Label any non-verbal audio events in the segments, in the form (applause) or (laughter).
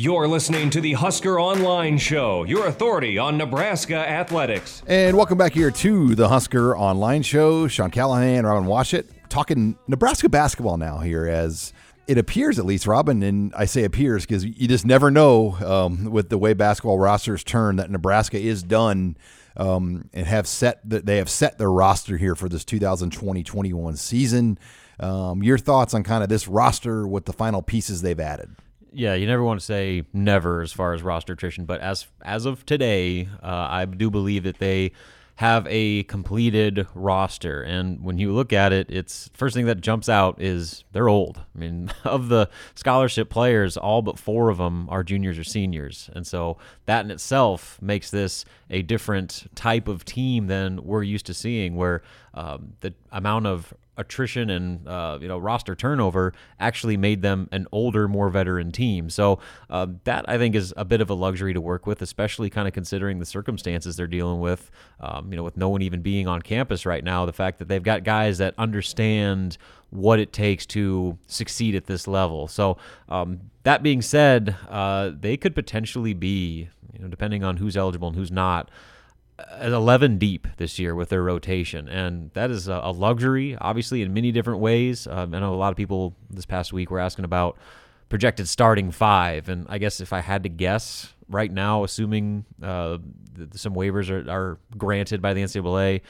You're listening to the Husker Online Show, your authority on Nebraska athletics. And welcome back here to the Husker Online Show. Sean Callahan, Robin Washut, talking Nebraska basketball now here as it appears, at least, Robin, and I say appears because you just never know um, with the way basketball rosters turn that Nebraska is done um, and have set that they have set their roster here for this 2020-21 season. Um, your thoughts on kind of this roster with the final pieces they've added? Yeah, you never want to say never as far as roster attrition, but as as of today, uh, I do believe that they have a completed roster. And when you look at it, it's first thing that jumps out is they're old. I mean, (laughs) of the scholarship players, all but four of them are juniors or seniors. And so that in itself makes this a different type of team than we're used to seeing, where um, the amount of attrition and uh, you know roster turnover actually made them an older, more veteran team. So uh, that I think is a bit of a luxury to work with, especially kind of considering the circumstances they're dealing with. Um, you know, with no one even being on campus right now, the fact that they've got guys that understand what it takes to succeed at this level. So um, that being said, uh, they could potentially be, you know, depending on who's eligible and who's not. 11 deep this year with their rotation, and that is a, luxury, obviously, in many different ways. Um, I know a lot of people this past week were asking about projected starting five, and I guess if I had to guess right now, assuming uh, some waivers are, are, granted by the NCAA,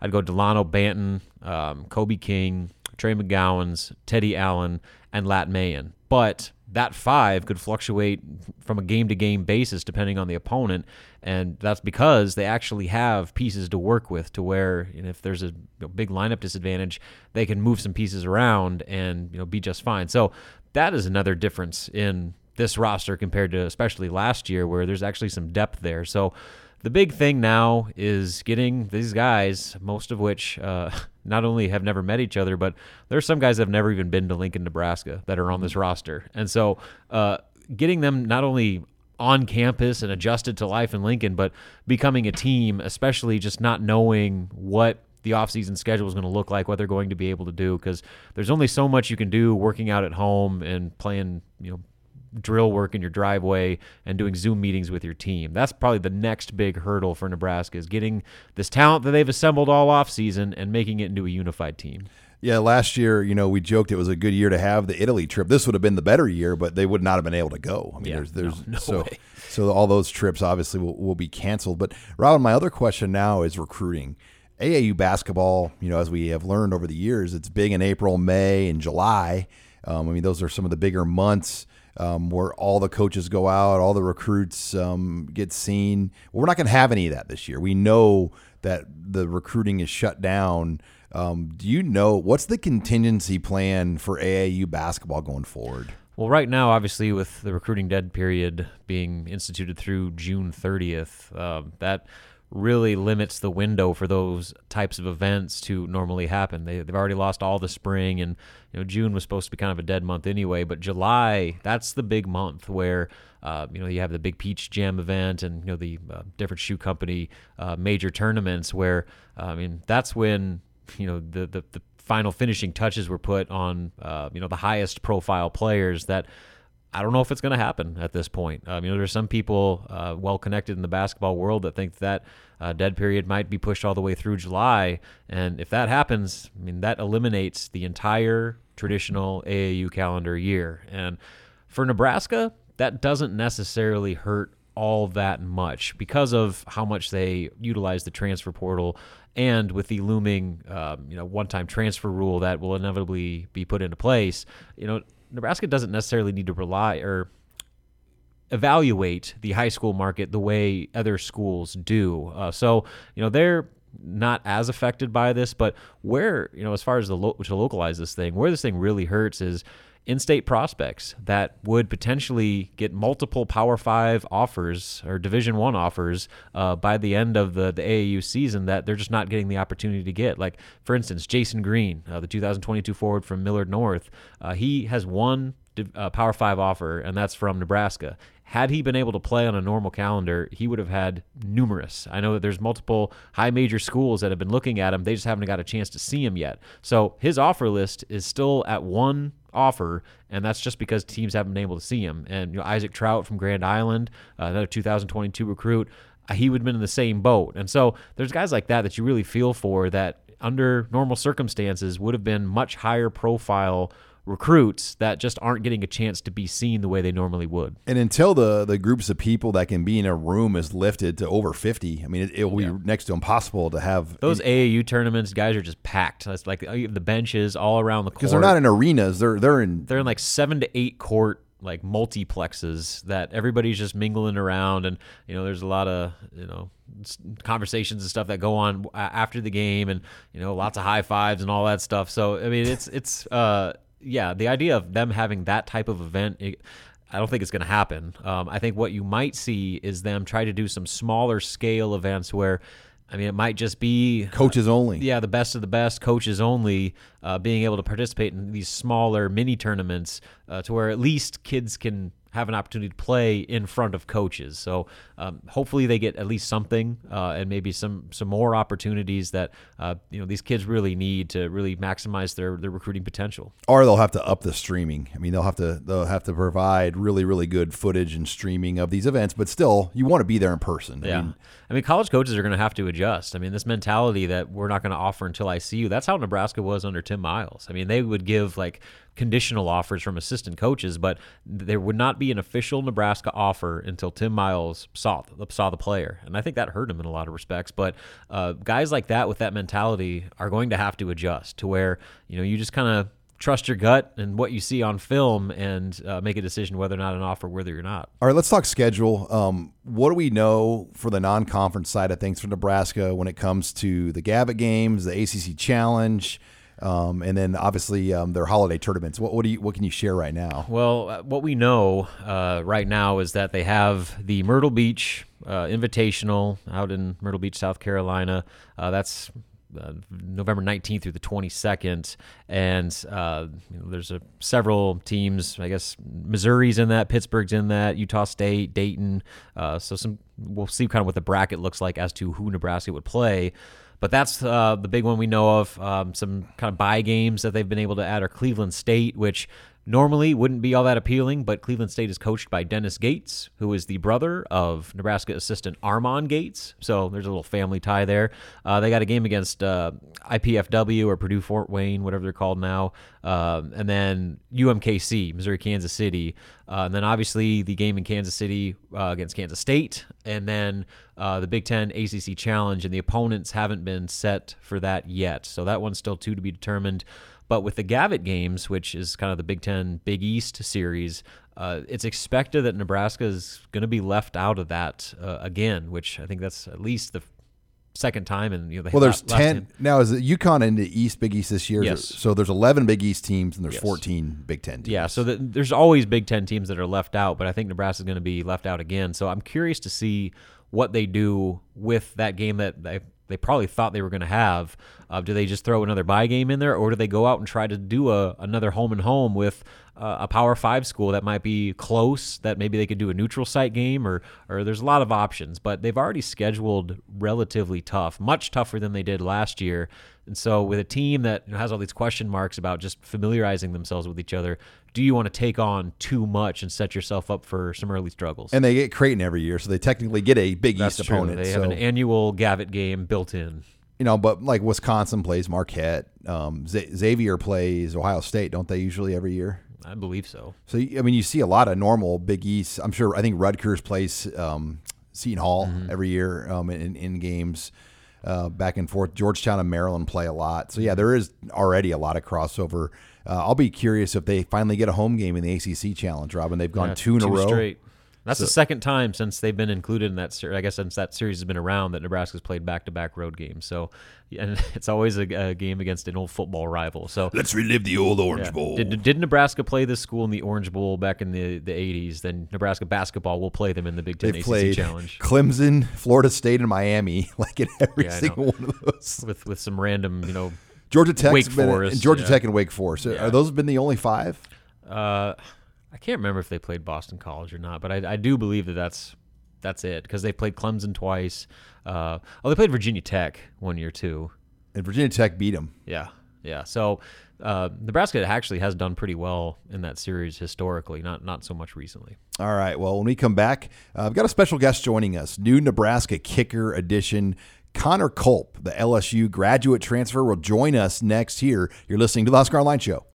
I'd go Delano Banton, um, Kobe King, Trey McGowens, Teddy Allen, and Lat Mayen. But that five could fluctuate from a game to game basis depending on the opponent. And that's because they actually have pieces to work with to where you know, if there's a you know, big lineup disadvantage, they can move some pieces around and you know be just fine. So that is another difference in this roster compared to especially last year where there's actually some depth there. So the big thing now is getting these guys, most of which uh, (laughs) not only have never met each other, but there's some guys that have never even been to Lincoln, Nebraska that are on this roster. And so uh, getting them not only on campus and adjusted to life in Lincoln, but becoming a team, especially just not knowing what the offseason schedule is going to look like, what they're going to be able to do, because there's only so much you can do working out at home and playing, you know, drill work in your driveway and doing Zoom meetings with your team. That's probably the next big hurdle for Nebraska is getting this talent that they've assembled all off season and making it into a unified team. Yeah, last year, you know, we joked it was a good year to have the Italy trip. This would have been the better year, but they would not have been able to go. I mean, yeah, there's, there's no, no so, way. so all those trips obviously will, will be canceled. But Robin, my other question now is recruiting. AAU basketball, you know, as we have learned over the years, it's big in April, May, and July. Um, I mean, those are some of the bigger months um, where all the coaches go out, all the recruits um, get seen. We're not going to have any of that this year. We know that the recruiting is shut down. Um, do you know what's the contingency plan for AAU basketball going forward? Well, right now, obviously, with the recruiting dead period being instituted through June 30th, uh, that really limits the window for those types of events to normally happen. They, they've already lost all the spring, and you know June was supposed to be kind of a dead month anyway. But July, that's the big month where uh, you know you have the big Peach Jam event and you know the uh, different shoe company uh, major tournaments where uh, I mean that's when you know the, the the final finishing touches were put on uh, you know the highest profile players that I don't know if it's going to happen at this point. Um, you know, there's some people uh, well connected in the basketball world that think that uh, dead period might be pushed all the way through July, and if that happens, I mean that eliminates the entire traditional AAU calendar year. And for Nebraska, that doesn't necessarily hurt all that much because of how much they utilize the transfer portal and with the looming um, you know one-time transfer rule that will inevitably be put into place you know Nebraska doesn't necessarily need to rely or evaluate the high school market the way other schools do. Uh, so, you know, they're not as affected by this, but where, you know, as far as the lo- to localize this thing, where this thing really hurts is in-state prospects that would potentially get multiple Power Five offers or Division One offers uh, by the end of the the AAU season that they're just not getting the opportunity to get. Like for instance, Jasen Green, uh, the 2022 forward from Millard North, uh, he has one uh, Power Five offer, and that's from Nebraska. Had he been able to play on a normal calendar, he would have had numerous. I know that there's multiple high major schools that have been looking at him. They just haven't got a chance to see him yet. So his offer list is still at one offer, and that's just because teams haven't been able to see him. And you know, Isaac Traudt from Grand Island, uh, another 2022 recruit, uh, he would have been in the same boat. And so there's guys like that that you really feel for that under normal circumstances would have been much higher profile recruits that just aren't getting a chance to be seen the way they normally would. And until the the groups of people that can be in a room is lifted to over 50, I mean, it, it will be next to impossible to have Those AAU tournaments, guys are just packed. That's like the benches all around the court. because they're not in arenas. They're they're in they're in like seven to eight court like multiplexes that everybody's just mingling around and you know there's a lot of you know conversations and stuff that go on after the game and you know lots of high fives and all that stuff so i mean it's it's uh yeah the idea of them having that type of event it, I don't think it's going to happen. Um, I think what you might see is them try to do some smaller scale events where, I mean, it might just be coaches only. yeah, the best of the best, coaches only, uh, being able to participate in these smaller mini tournaments uh, to where at least kids can have an opportunity to play in front of coaches. So um, hopefully they get at least something uh, and maybe some some more opportunities that uh, you know these kids really need to really maximize their their recruiting potential. or they'll have to up the streaming. I mean, they'll have to they'll have to provide really really good footage and streaming of these events. But still, you want to be there in person. I Yeah. mean, I mean, college coaches are going to have to adjust. I mean, this mentality that we're not going to offer until I see you, that's how Nebraska was under Tim Miles. I mean, they would give like conditional offers from assistant coaches, but there would not be an official Nebraska offer until Tim Miles saw the, saw the player. And I think that hurt him in a lot of respects. But uh, guys like that with that mentality are going to have to adjust to where, you know, you just kind of trust your gut and what you see on film and uh, make a decision whether or not an offer worthy or not. All right, let's talk schedule. Um, what do we know for the non-conference side of things for Nebraska when it comes to the Gavitt games, the ACC Challenge, um, and then obviously um, their holiday tournaments? What, what do you what can you share right now? Well, uh, what we know uh, right now is that they have the Myrtle Beach uh, Invitational out in Myrtle Beach, South Carolina. Uh, that's uh, November 19th through the 22nd, and uh, you know, there's a, several teams. I guess Missouri's in that, Pittsburgh's in that, Utah State, Dayton. Uh, so some we'll see kind of what the bracket looks like as to who Nebraska would play. But that's uh, the big one we know of. Um, some kind of buy games that they've been able to add are Cleveland State, which normally wouldn't be all that appealing, but Cleveland State is coached by Dennis Gates, who is the brother of Nebraska assistant Armon Gates. So there's a little family tie there. Uh, they got a game against uh, IPFW or Purdue Fort Wayne, whatever they're called now, um, and then UMKC, Missouri Kansas City, uh, and then obviously the game in Kansas City uh, against Kansas State, and then uh, the Big Ten ACC Challenge, and the opponents haven't been set for that yet. So that one's still two to be determined. But with the Gavitt games, which is kind of the Big Ten Big East series, uh, it's expected that Nebraska is going to be left out of that uh, again, which I think that's at least the second time. And you know, Well, there's ten time- now. Is UConn in the East Big East this year? Yes. So there's 11 Big East teams and there's Yes. 14 Big Ten teams. Yeah, so the, there's always Big Ten teams that are left out, but I think Nebraska's going to be left out again. So I'm curious to see what they do with that game that they, they probably thought they were going to have. Uh, do they just throw another buy game in there, or do they go out and try to do a another home and home with uh, a Power Five school that might be close? That maybe they could do a neutral site game, or or there's a lot of options. But they've already scheduled relatively tough, much tougher than they did last year. And so, with a team that has all these question marks about just familiarizing themselves with each other, do you want to take on too much and set yourself up for some early struggles? And they get Creighton every year, so they technically get a Big That's East true. opponent. They have an annual Gavitt game built in. you know, but like Wisconsin plays Marquette, um, Xavier plays Ohio State, don't they usually every year? I believe so. So I mean, you see a lot of normal Big East. I'm sure. I think Rutgers plays um, Seton Hall Mm-hmm. every year um, in, in games. Uh, back and forth. Georgetown and Maryland play a lot. So yeah, there is already a lot of crossover. Uh, I'll be curious if they finally get a home game in the ACC Challenge, Robin. They've gone Yeah, two in a row. straight. That's the second time since they've been included in that series. I guess since that series has been around that Nebraska's played back-to-back road games. So, and (laughs) it's always a, a game against an old football rival. So, Let's relive the old Orange Yeah. Bowl. Did, did Nebraska play this school in the Orange Bowl back in the, the 80s? Then Nebraska basketball will play them in the Big Ten They've ACC played Challenge Clemson, Florida State, and Miami, (laughs) like in every Yeah, single one of those. with with some random, you know, Georgia Tech, Wake been, Forest, and Georgia yeah. Tech and Wake Forest. Are those been the only five? uh, I can't remember if they played Boston College or not, but I, I do believe that that's that's it because they played Clemson twice. Uh, oh, they played Virginia Tech one year too. And Virginia Tech beat them. Yeah, yeah. So uh, Nebraska actually has done pretty well in that series historically, not not so much recently. All right. Well, when we come back, uh, I've got a special guest joining us. New Nebraska kicker edition. Connor Culp, the LSU graduate transfer, will join us next here. You're listening to the Husker Online Show.